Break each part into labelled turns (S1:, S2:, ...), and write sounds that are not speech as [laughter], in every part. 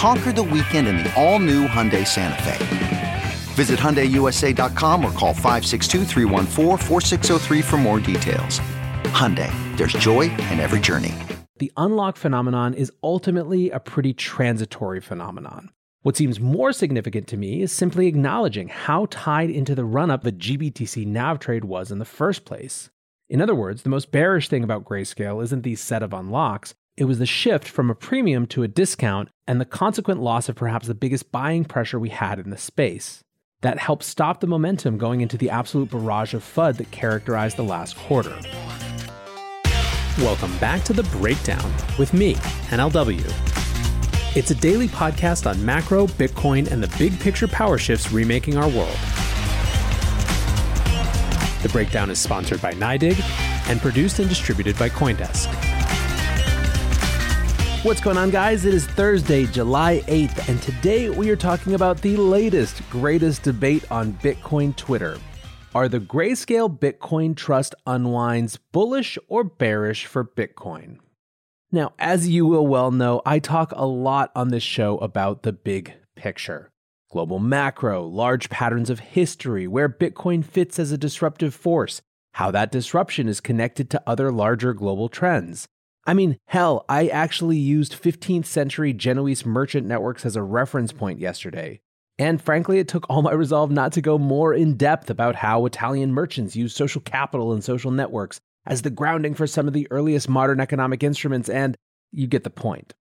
S1: Conquer the weekend in the all-new Hyundai Santa Fe. Visit HyundaiUSA.com or call 562 for more details. Hyundai, there's joy in every journey.
S2: The unlock phenomenon is ultimately a pretty transitory phenomenon. What seems more significant to me is simply acknowledging how tied into the run-up the GBTC NAV trade was in the first place. In other words, the most bearish thing about Grayscale isn't the set of unlocks, it was the shift from a premium to a discount and the consequent loss of perhaps the biggest buying pressure we had in the space. That helped stop the momentum going into the absolute barrage of FUD that characterized the last quarter. Welcome back to The Breakdown with me, NLW. It's a daily podcast on macro, Bitcoin, and the big picture power shifts remaking our world. The Breakdown is sponsored by NYDIG and produced and distributed by Coindesk. What's going on, guys? It is Thursday, July 8th, and today we are talking about the latest, greatest debate on Bitcoin Twitter. Are the Grayscale Bitcoin Trust unwinds bullish or bearish for Bitcoin? Now, as you will well know, I talk a lot on this show about the big picture global macro, large patterns of history, where Bitcoin fits as a disruptive force, how that disruption is connected to other larger global trends I mean, hell, I actually used 15th century Genoese merchant networks as a reference point yesterday. And frankly, it took all my resolve not to go more in depth about how Italian merchants used social capital and social networks as the grounding for some of the earliest modern economic instruments, and you get the point.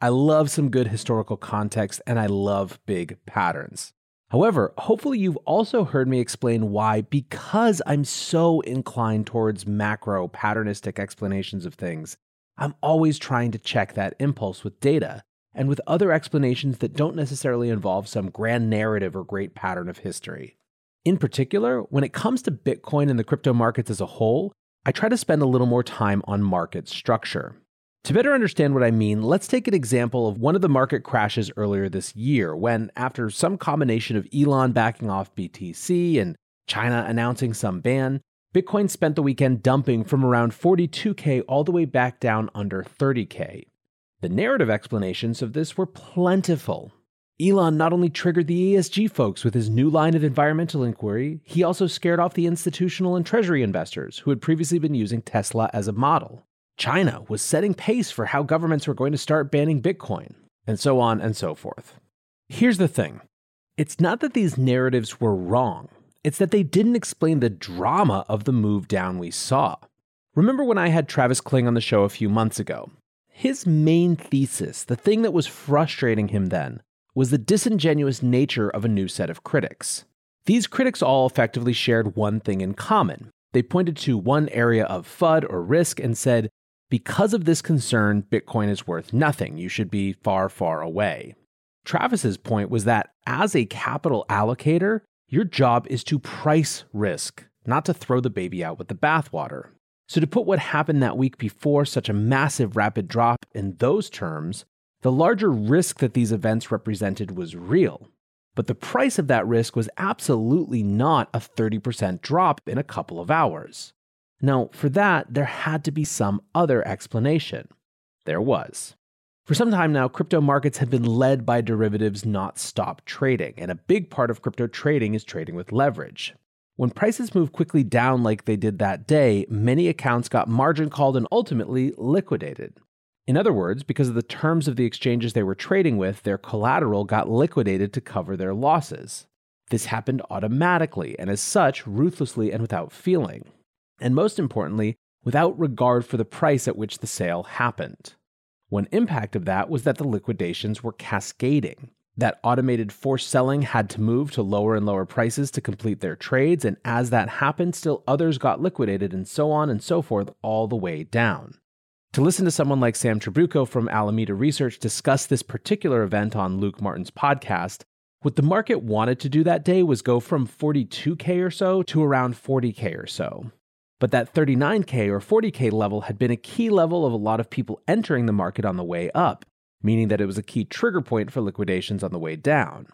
S2: I love some good historical context and I love big patterns. However, hopefully, you've also heard me explain why, because I'm so inclined towards macro patternistic explanations of things, I'm always trying to check that impulse with data and with other explanations that don't necessarily involve some grand narrative or great pattern of history. In particular, when it comes to Bitcoin and the crypto markets as a whole, I try to spend a little more time on market structure. To better understand what I mean, let's take an example of one of the market crashes earlier this year when, after some combination of Elon backing off BTC and China announcing some ban, Bitcoin spent the weekend dumping from around 42K all the way back down under 30K. The narrative explanations of this were plentiful. Elon not only triggered the ESG folks with his new line of environmental inquiry, he also scared off the institutional and treasury investors who had previously been using Tesla as a model. China was setting pace for how governments were going to start banning Bitcoin, and so on and so forth. Here's the thing it's not that these narratives were wrong. It's that they didn't explain the drama of the move down we saw. Remember when I had Travis Kling on the show a few months ago? His main thesis, the thing that was frustrating him then, was the disingenuous nature of a new set of critics. These critics all effectively shared one thing in common. They pointed to one area of FUD or risk and said, because of this concern, Bitcoin is worth nothing. You should be far, far away. Travis's point was that as a capital allocator, your job is to price risk, not to throw the baby out with the bathwater. So, to put what happened that week before such a massive rapid drop in those terms, the larger risk that these events represented was real. But the price of that risk was absolutely not a 30% drop in a couple of hours. Now, for that, there had to be some other explanation. There was. For some time now, crypto markets have been led by derivatives, not spot trading, and a big part of crypto trading is trading with leverage. When prices move quickly down like they did that day, many accounts got margin called and ultimately liquidated. In other words, because of the terms of the exchanges they were trading with, their collateral got liquidated to cover their losses. This happened automatically, and as such, ruthlessly and without feeling. And most importantly, without regard for the price at which the sale happened. One impact of that was that the liquidations were cascading. That automated forced selling had to move to lower and lower prices to complete their trades, and as that happened, still others got liquidated, and so on and so forth, all the way down. To listen to someone like Sam Trabucco from Alameda Research discuss this particular event on Luke Martin's podcast, what the market wanted to do that day was go from 42K or so to around 40K or so. But that 39K or 40K level had been a key level of a lot of people entering the market on the way up, meaning that it was a key trigger point for liquidations on the way down.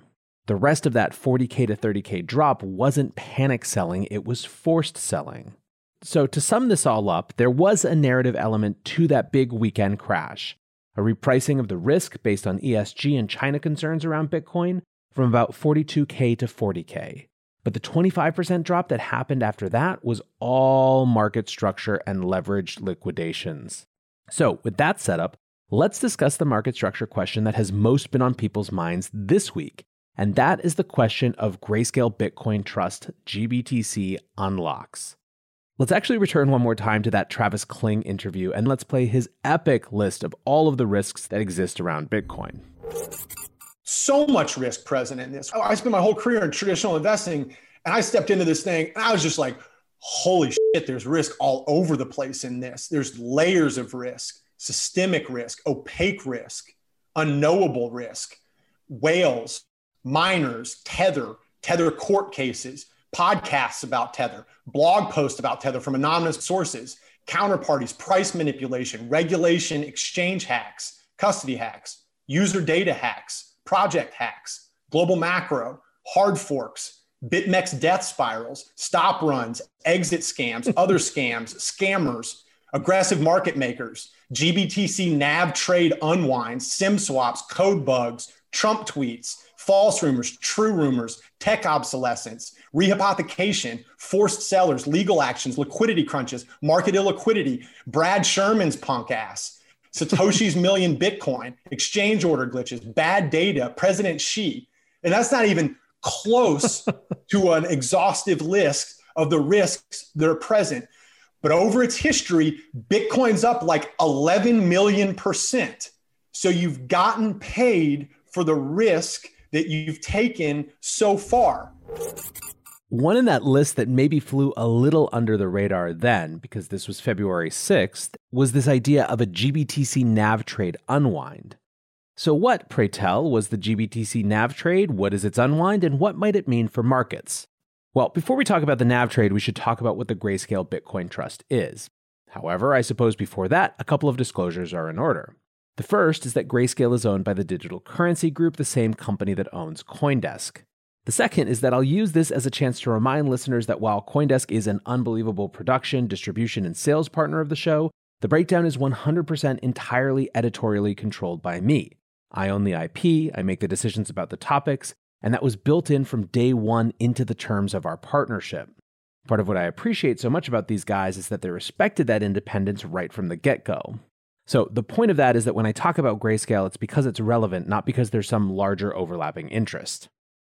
S2: The rest of that 40K to 30K drop wasn't panic selling, it was forced selling. So, to sum this all up, there was a narrative element to that big weekend crash a repricing of the risk based on ESG and China concerns around Bitcoin from about 42K to 40K. But the 25% drop that happened after that was all market structure and leveraged liquidations. So, with that setup, let's discuss the market structure question that has most been on people's minds this week. And that is the question of Grayscale Bitcoin Trust GBTC unlocks. Let's actually return one more time to that Travis Kling interview and let's play his epic list of all of the risks that exist around Bitcoin
S3: so much risk present in this. I spent my whole career in traditional investing and I stepped into this thing and I was just like, holy shit, there's risk all over the place in this. There's layers of risk, systemic risk, opaque risk, unknowable risk, whales, miners, tether, tether court cases, podcasts about tether, blog posts about tether from anonymous sources, counterparties, price manipulation, regulation, exchange hacks, custody hacks, user data hacks project hacks, global macro, hard forks, BitMEX death spirals, stop runs, exit scams, [laughs] other scams, scammers, aggressive market makers, GBTC NAV trade unwinds, SIM swaps, code bugs, Trump tweets, false rumors, true rumors, tech obsolescence, rehypothecation, forced sellers, legal actions, liquidity crunches, market illiquidity, Brad Sherman's punk ass, Satoshi's million Bitcoin, exchange order glitches, bad data, President Xi. And that's not even close [laughs] to an exhaustive list of the risks that are present. But over its history, Bitcoin's up like 11 million percent. So you've gotten paid for the risk that you've taken so far.
S2: One in that list that maybe flew a little under the radar then, because this was February 6th, was this idea of a GBTC NAV trade unwind. So, what, pray tell, was the GBTC NAV trade? What is its unwind? And what might it mean for markets? Well, before we talk about the NAV trade, we should talk about what the Grayscale Bitcoin Trust is. However, I suppose before that, a couple of disclosures are in order. The first is that Grayscale is owned by the Digital Currency Group, the same company that owns Coindesk. The second is that I'll use this as a chance to remind listeners that while Coindesk is an unbelievable production, distribution, and sales partner of the show, the breakdown is 100% entirely editorially controlled by me. I own the IP, I make the decisions about the topics, and that was built in from day one into the terms of our partnership. Part of what I appreciate so much about these guys is that they respected that independence right from the get go. So, the point of that is that when I talk about grayscale, it's because it's relevant, not because there's some larger overlapping interest.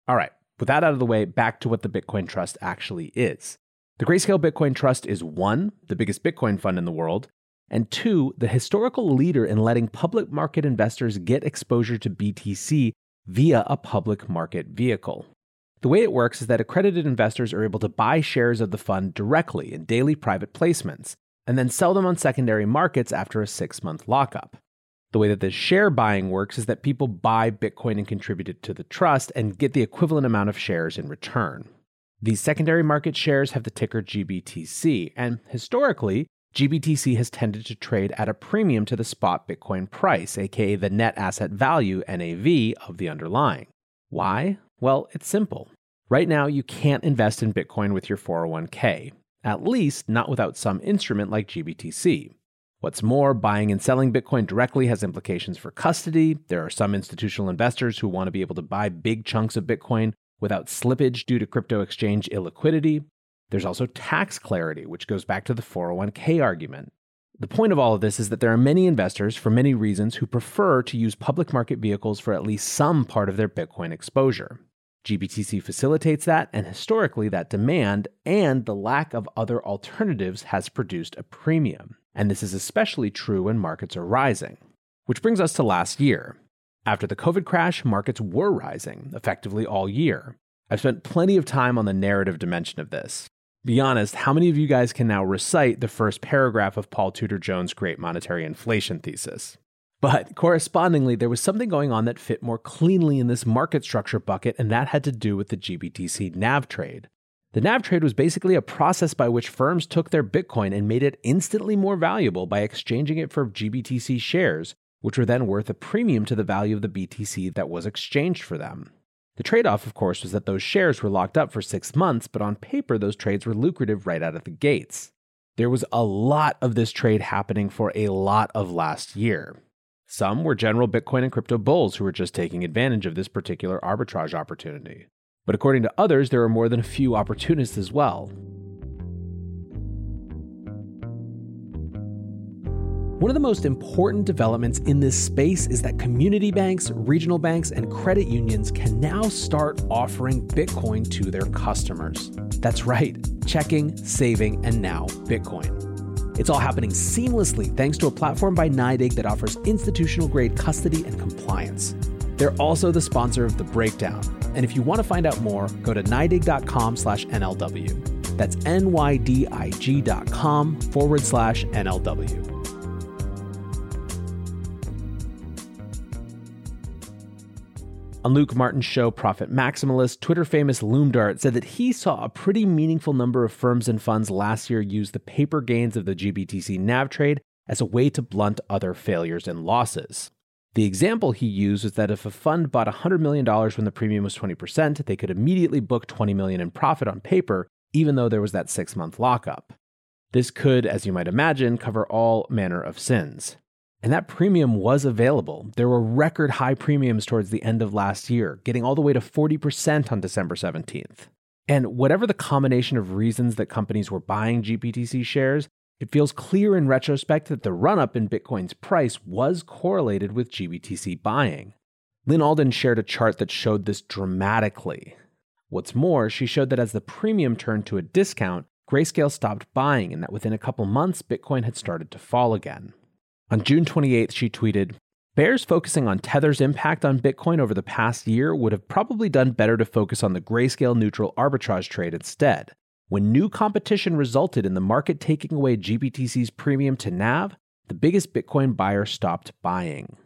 S2: All right, with that out of the way, back to what the Bitcoin Trust actually is. The Grayscale Bitcoin Trust is one, the biggest Bitcoin fund in the world, and two, the historical leader in letting public market investors get exposure to BTC via a public market vehicle. The way it works is that accredited investors are able to buy shares of the fund directly in daily private placements and then sell them on secondary markets after a six month lockup. The way that the share buying works is that people buy Bitcoin and contribute it to the trust and get the equivalent amount of shares in return. These secondary market shares have the ticker GBTC, and historically, GBTC has tended to trade at a premium to the spot Bitcoin price, aka the net asset value NAV of the underlying. Why? Well, it's simple. Right now, you can't invest in Bitcoin with your 401k, at least not without some instrument like GBTC. What's more, buying and selling Bitcoin directly has implications for custody. There are some institutional investors who want to be able to buy big chunks of Bitcoin without slippage due to crypto exchange illiquidity. There's also tax clarity, which goes back to the 401k argument. The point of all of this is that there are many investors, for many reasons, who prefer to use public market vehicles for at least some part of their Bitcoin exposure. GBTC facilitates that, and historically, that demand and the lack of other alternatives has produced a premium. And this is especially true when markets are rising. Which brings us to last year. After the COVID crash, markets were rising, effectively all year. I've spent plenty of time on the narrative dimension of this. Be honest, how many of you guys can now recite the first paragraph of Paul Tudor Jones' great monetary inflation thesis? But correspondingly, there was something going on that fit more cleanly in this market structure bucket, and that had to do with the GBTC NAV trade. The NAV trade was basically a process by which firms took their Bitcoin and made it instantly more valuable by exchanging it for GBTC shares, which were then worth a premium to the value of the BTC that was exchanged for them. The trade off, of course, was that those shares were locked up for six months, but on paper, those trades were lucrative right out of the gates. There was a lot of this trade happening for a lot of last year. Some were general Bitcoin and crypto bulls who were just taking advantage of this particular arbitrage opportunity. But according to others, there are more than a few opportunists as well. One of the most important developments in this space is that community banks, regional banks, and credit unions can now start offering Bitcoin to their customers. That's right, checking, saving, and now Bitcoin. It's all happening seamlessly thanks to a platform by NYDIG that offers institutional grade custody and compliance. They're also the sponsor of The Breakdown. And if you want to find out more, go to NYDIG.com slash NLW. That's N-Y-D-I-G dot com forward slash NLW. On Luke Martin's show, Profit Maximalist, Twitter famous Loomdart said that he saw a pretty meaningful number of firms and funds last year use the paper gains of the GBTC NAV trade as a way to blunt other failures and losses. The example he used was that if a fund bought $100 million when the premium was 20%, they could immediately book 20 million in profit on paper, even though there was that six month lockup. This could, as you might imagine, cover all manner of sins. And that premium was available. There were record high premiums towards the end of last year, getting all the way to 40% on December 17th. And whatever the combination of reasons that companies were buying GBTC shares, it feels clear in retrospect that the run up in Bitcoin's price was correlated with GBTC buying. Lyn Alden shared a chart that showed this dramatically. What's more, she showed that as the premium turned to a discount, Grayscale stopped buying and that within a couple months, Bitcoin had started to fall again. On June 28th, she tweeted, Bears focusing on Tether's impact on Bitcoin over the past year would have probably done better to focus on the grayscale neutral arbitrage trade instead. When new competition resulted in the market taking away GBTC's premium to NAV, the biggest Bitcoin buyer stopped buying.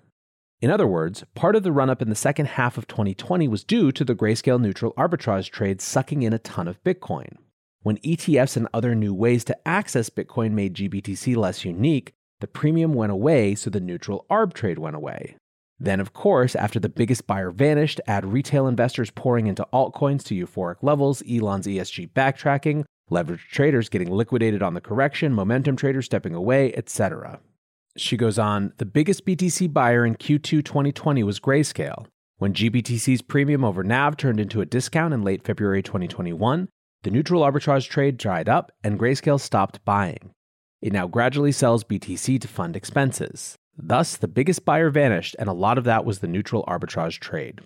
S2: In other words, part of the run up in the second half of 2020 was due to the grayscale neutral arbitrage trade sucking in a ton of Bitcoin. When ETFs and other new ways to access Bitcoin made GBTC less unique, the premium went away, so the neutral arb trade went away. Then, of course, after the biggest buyer vanished, add retail investors pouring into altcoins to euphoric levels, Elon's ESG backtracking, leveraged traders getting liquidated on the correction, momentum traders stepping away, etc. She goes on, the biggest BTC buyer in Q2 2020 was Grayscale. When GBTC's premium over NAV turned into a discount in late February 2021, the neutral arbitrage trade dried up and Grayscale stopped buying. It now gradually sells BTC to fund expenses. Thus, the biggest buyer vanished, and a lot of that was the neutral arbitrage trade.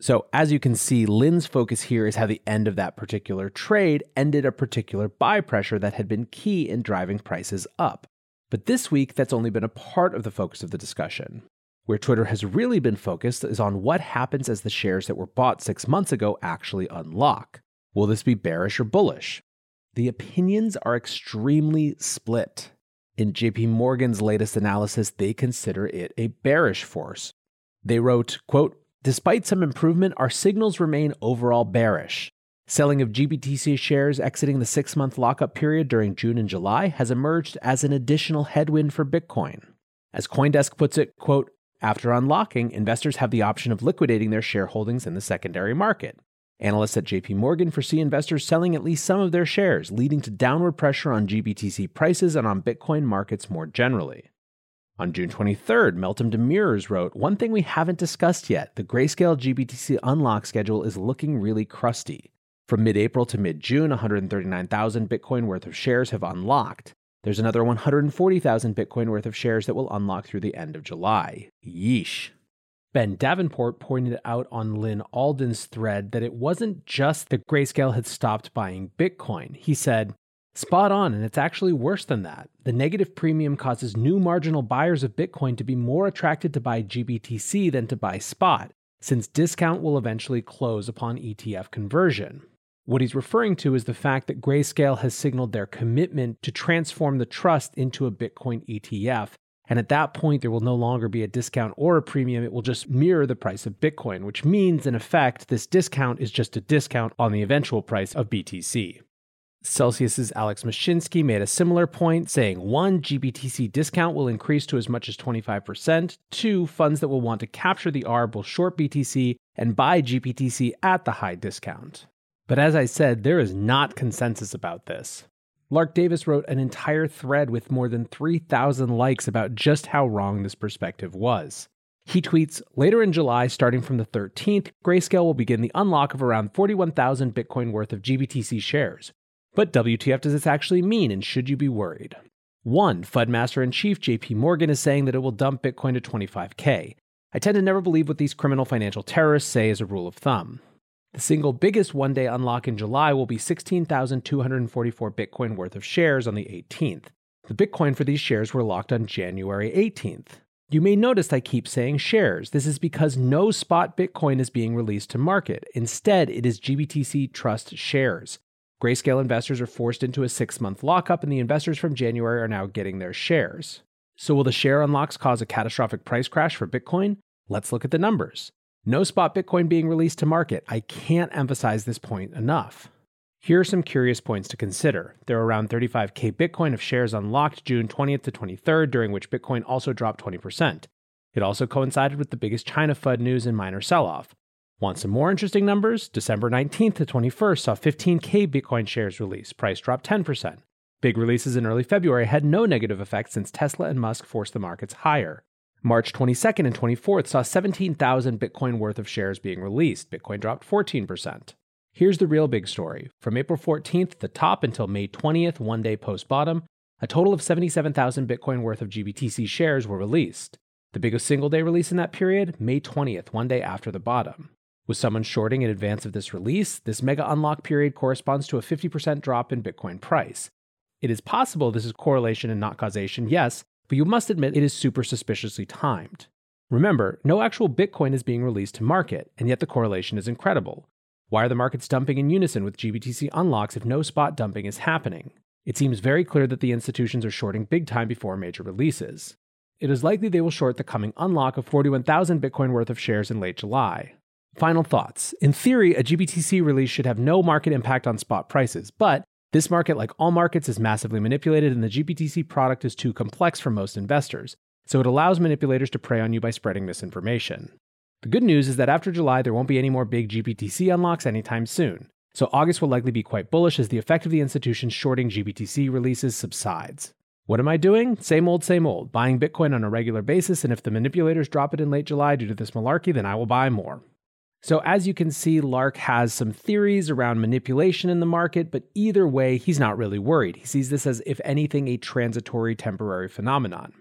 S2: So, as you can see, Lyn's focus here is how the end of that particular trade ended a particular buy pressure that had been key in driving prices up. But this week, that's only been a part of the focus of the discussion. Where Twitter has really been focused is on what happens as the shares that were bought six months ago actually unlock. Will this be bearish or bullish? The opinions are extremely split. In JP Morgan's latest analysis, they consider it a bearish force. They wrote, quote, Despite some improvement, our signals remain overall bearish. Selling of GBTC shares exiting the six month lockup period during June and July has emerged as an additional headwind for Bitcoin. As Coindesk puts it, quote, after unlocking, investors have the option of liquidating their shareholdings in the secondary market. Analysts at JP Morgan foresee investors selling at least some of their shares, leading to downward pressure on GBTC prices and on Bitcoin markets more generally. On June 23rd, Meltem Demirors wrote, One thing we haven't discussed yet the grayscale GBTC unlock schedule is looking really crusty. From mid April to mid June, 139,000 Bitcoin worth of shares have unlocked. There's another 140,000 Bitcoin worth of shares that will unlock through the end of July. Yeesh. Ben Davenport pointed out on Lyn Alden's thread that it wasn't just that Grayscale had stopped buying Bitcoin. He said, Spot on, and it's actually worse than that. The negative premium causes new marginal buyers of Bitcoin to be more attracted to buy GBTC than to buy spot, since discount will eventually close upon ETF conversion. What he's referring to is the fact that Grayscale has signaled their commitment to transform the trust into a Bitcoin ETF. And at that point, there will no longer be a discount or a premium. It will just mirror the price of Bitcoin, which means, in effect, this discount is just a discount on the eventual price of BTC. Celsius's Alex Mashinsky made a similar point, saying one, GBTC discount will increase to as much as 25%. Two, funds that will want to capture the ARB will short BTC and buy GBTC at the high discount. But as I said, there is not consensus about this. Lark Davis wrote an entire thread with more than 3,000 likes about just how wrong this perspective was. He tweets Later in July, starting from the 13th, Grayscale will begin the unlock of around 41,000 Bitcoin worth of GBTC shares. But WTF does this actually mean, and should you be worried? One, FUD in Chief JP Morgan is saying that it will dump Bitcoin to 25K. I tend to never believe what these criminal financial terrorists say as a rule of thumb. The single biggest one day unlock in July will be 16,244 Bitcoin worth of shares on the 18th. The Bitcoin for these shares were locked on January 18th. You may notice I keep saying shares. This is because no spot Bitcoin is being released to market. Instead, it is GBTC Trust shares. Grayscale investors are forced into a six month lockup, and the investors from January are now getting their shares. So, will the share unlocks cause a catastrophic price crash for Bitcoin? Let's look at the numbers. No spot Bitcoin being released to market. I can't emphasize this point enough. Here are some curious points to consider. There are around 35k Bitcoin of shares unlocked June 20th to 23rd, during which Bitcoin also dropped 20%. It also coincided with the biggest China FUD news and minor sell off. Want some more interesting numbers? December 19th to 21st saw 15K Bitcoin shares released. Price dropped 10%. Big releases in early February had no negative effect since Tesla and Musk forced the markets higher. March 22nd and 24th saw 17,000 Bitcoin worth of shares being released. Bitcoin dropped 14%. Here's the real big story. From April 14th, the top, until May 20th, one day post bottom, a total of 77,000 Bitcoin worth of GBTC shares were released. The biggest single day release in that period, May 20th, one day after the bottom. With someone shorting in advance of this release, this mega unlock period corresponds to a 50% drop in Bitcoin price. It is possible this is correlation and not causation, yes, but you must admit it is super suspiciously timed. Remember, no actual Bitcoin is being released to market, and yet the correlation is incredible. Why are the markets dumping in unison with GBTC unlocks if no spot dumping is happening? It seems very clear that the institutions are shorting big time before major releases. It is likely they will short the coming unlock of 41,000 Bitcoin worth of shares in late July. Final thoughts. In theory, a GBTC release should have no market impact on spot prices, but this market, like all markets, is massively manipulated, and the GBTC product is too complex for most investors, so it allows manipulators to prey on you by spreading misinformation. The good news is that after July, there won't be any more big GBTC unlocks anytime soon, so August will likely be quite bullish as the effect of the institutions shorting GBTC releases subsides. What am I doing? Same old, same old. Buying Bitcoin on a regular basis, and if the manipulators drop it in late July due to this malarkey, then I will buy more. So, as you can see, Lark has some theories around manipulation in the market, but either way, he's not really worried. He sees this as, if anything, a transitory temporary phenomenon.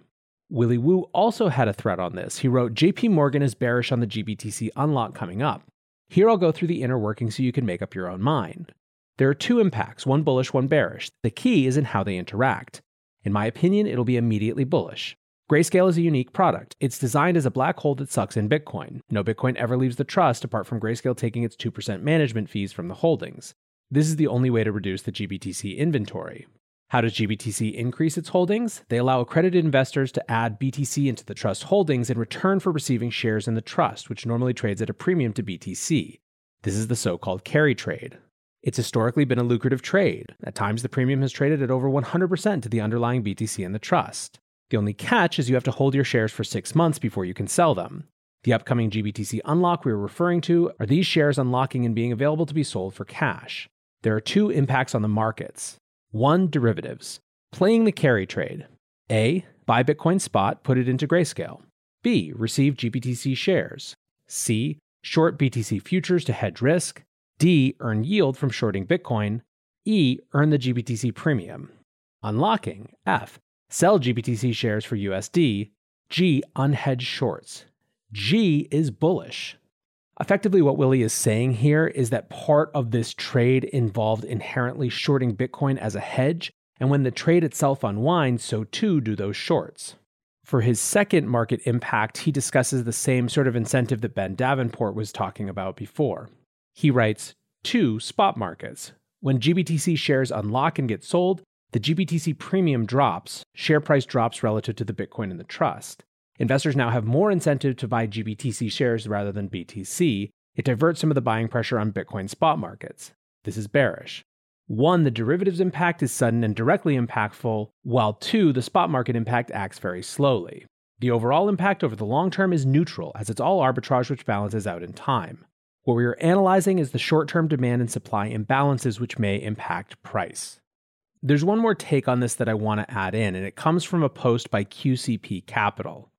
S2: Willy Woo also had a thread on this. He wrote JP Morgan is bearish on the GBTC unlock coming up. Here I'll go through the inner working so you can make up your own mind. There are two impacts, one bullish, one bearish. The key is in how they interact. In my opinion, it'll be immediately bullish. Grayscale is a unique product. It's designed as a black hole that sucks in Bitcoin. No Bitcoin ever leaves the trust apart from Grayscale taking its 2% management fees from the holdings. This is the only way to reduce the GBTC inventory. How does GBTC increase its holdings? They allow accredited investors to add BTC into the trust holdings in return for receiving shares in the trust, which normally trades at a premium to BTC. This is the so called carry trade. It's historically been a lucrative trade. At times, the premium has traded at over 100% to the underlying BTC in the trust. The only catch is you have to hold your shares for six months before you can sell them. The upcoming GBTC unlock we are referring to are these shares unlocking and being available to be sold for cash. There are two impacts on the markets. One, derivatives. Playing the carry trade. A. Buy Bitcoin spot, put it into grayscale. B. Receive GBTC shares. C. Short BTC futures to hedge risk. D. Earn yield from shorting Bitcoin. E. Earn the GBTC premium. Unlocking. F. Sell GBTC shares for USD. G. Unhedged shorts. G is bullish. Effectively, what Willy is saying here is that part of this trade involved inherently shorting Bitcoin as a hedge, and when the trade itself unwinds, so too do those shorts. For his second market impact, he discusses the same sort of incentive that Ben Davenport was talking about before. He writes, two spot markets. When GBTC shares unlock and get sold, the GBTC premium drops, share price drops relative to the Bitcoin in the trust. Investors now have more incentive to buy GBTC shares rather than BTC. It diverts some of the buying pressure on Bitcoin spot markets. This is bearish. One, the derivatives impact is sudden and directly impactful, while two, the spot market impact acts very slowly. The overall impact over the long term is neutral, as it's all arbitrage which balances out in time. What we are analyzing is the short term demand and supply imbalances which may impact price. There's one more take on this that I want to add in, and it comes from a post by QCP Capital.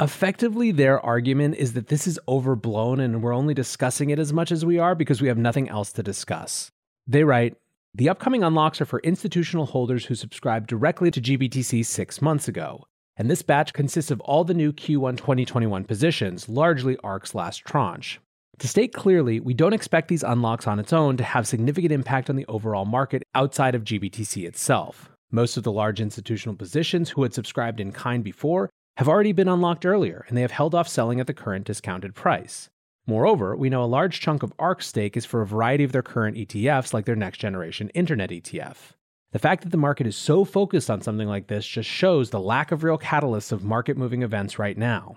S2: Effectively, their argument is that this is overblown and we're only discussing it as much as we are because we have nothing else to discuss. They write The upcoming unlocks are for institutional holders who subscribed directly to GBTC six months ago, and this batch consists of all the new Q1 2021 positions, largely ARK's last tranche. To state clearly, we don't expect these unlocks on its own to have significant impact on the overall market outside of GBTC itself. Most of the large institutional positions who had subscribed in kind before have already been unlocked earlier, and they have held off selling at the current discounted price. Moreover, we know a large chunk of ARK's stake is for a variety of their current ETFs, like their next generation Internet ETF. The fact that the market is so focused on something like this just shows the lack of real catalysts of market moving events right now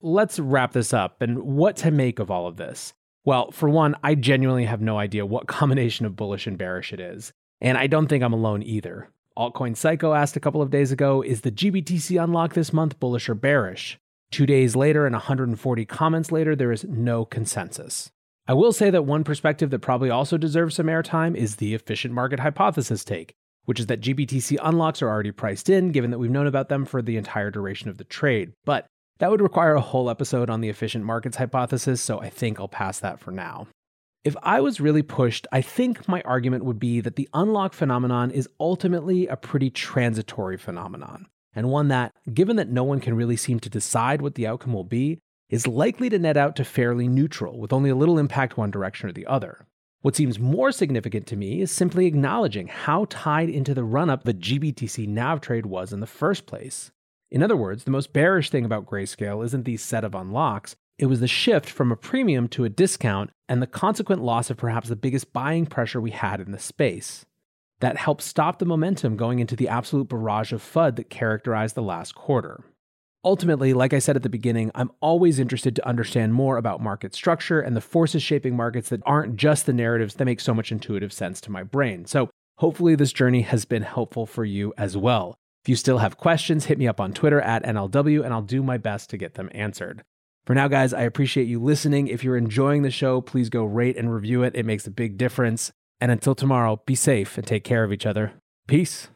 S2: let's wrap this up and what to make of all of this. Well, for one, I genuinely have no idea what [laughs] combination of bullish and bearish it is. And I don't think I'm alone either. Altcoin Psycho asked a couple of days ago Is the GBTC unlock this month bullish or bearish? Two days later and 140 comments later, there is no consensus. I will say that one perspective that probably also deserves some airtime is the efficient market hypothesis take, which is that GBTC unlocks are already priced in, given that we've known about them for the entire duration of the trade. But that would require a whole episode on the efficient markets hypothesis, so I think I'll pass that for now. If I was really pushed, I think my argument would be that the unlock phenomenon is ultimately a pretty transitory phenomenon, and one that, given that no one can really seem to decide what the outcome will be, is likely to net out to fairly neutral, with only a little impact one direction or the other. What seems more significant to me is simply acknowledging how tied into the run up the GBTC NAV trade was in the first place. In other words, the most bearish thing about Grayscale isn't the set of unlocks, it was the shift from a premium to a discount and the consequent loss of perhaps the biggest buying pressure we had in the space. That helped stop the momentum going into the absolute barrage of FUD that characterized the last quarter. Ultimately, like I said at the beginning, I'm always interested to understand more about market structure and the forces shaping markets that aren't just the narratives that make so much intuitive sense to my brain. So, hopefully, this journey has been helpful for you as well. If you still have questions, hit me up on Twitter at NLW and I'll do my best to get them answered. For now, guys, I appreciate you listening. If you're enjoying the show, please go rate and review it. It makes a big difference. And until tomorrow, be safe and take care of each other. Peace.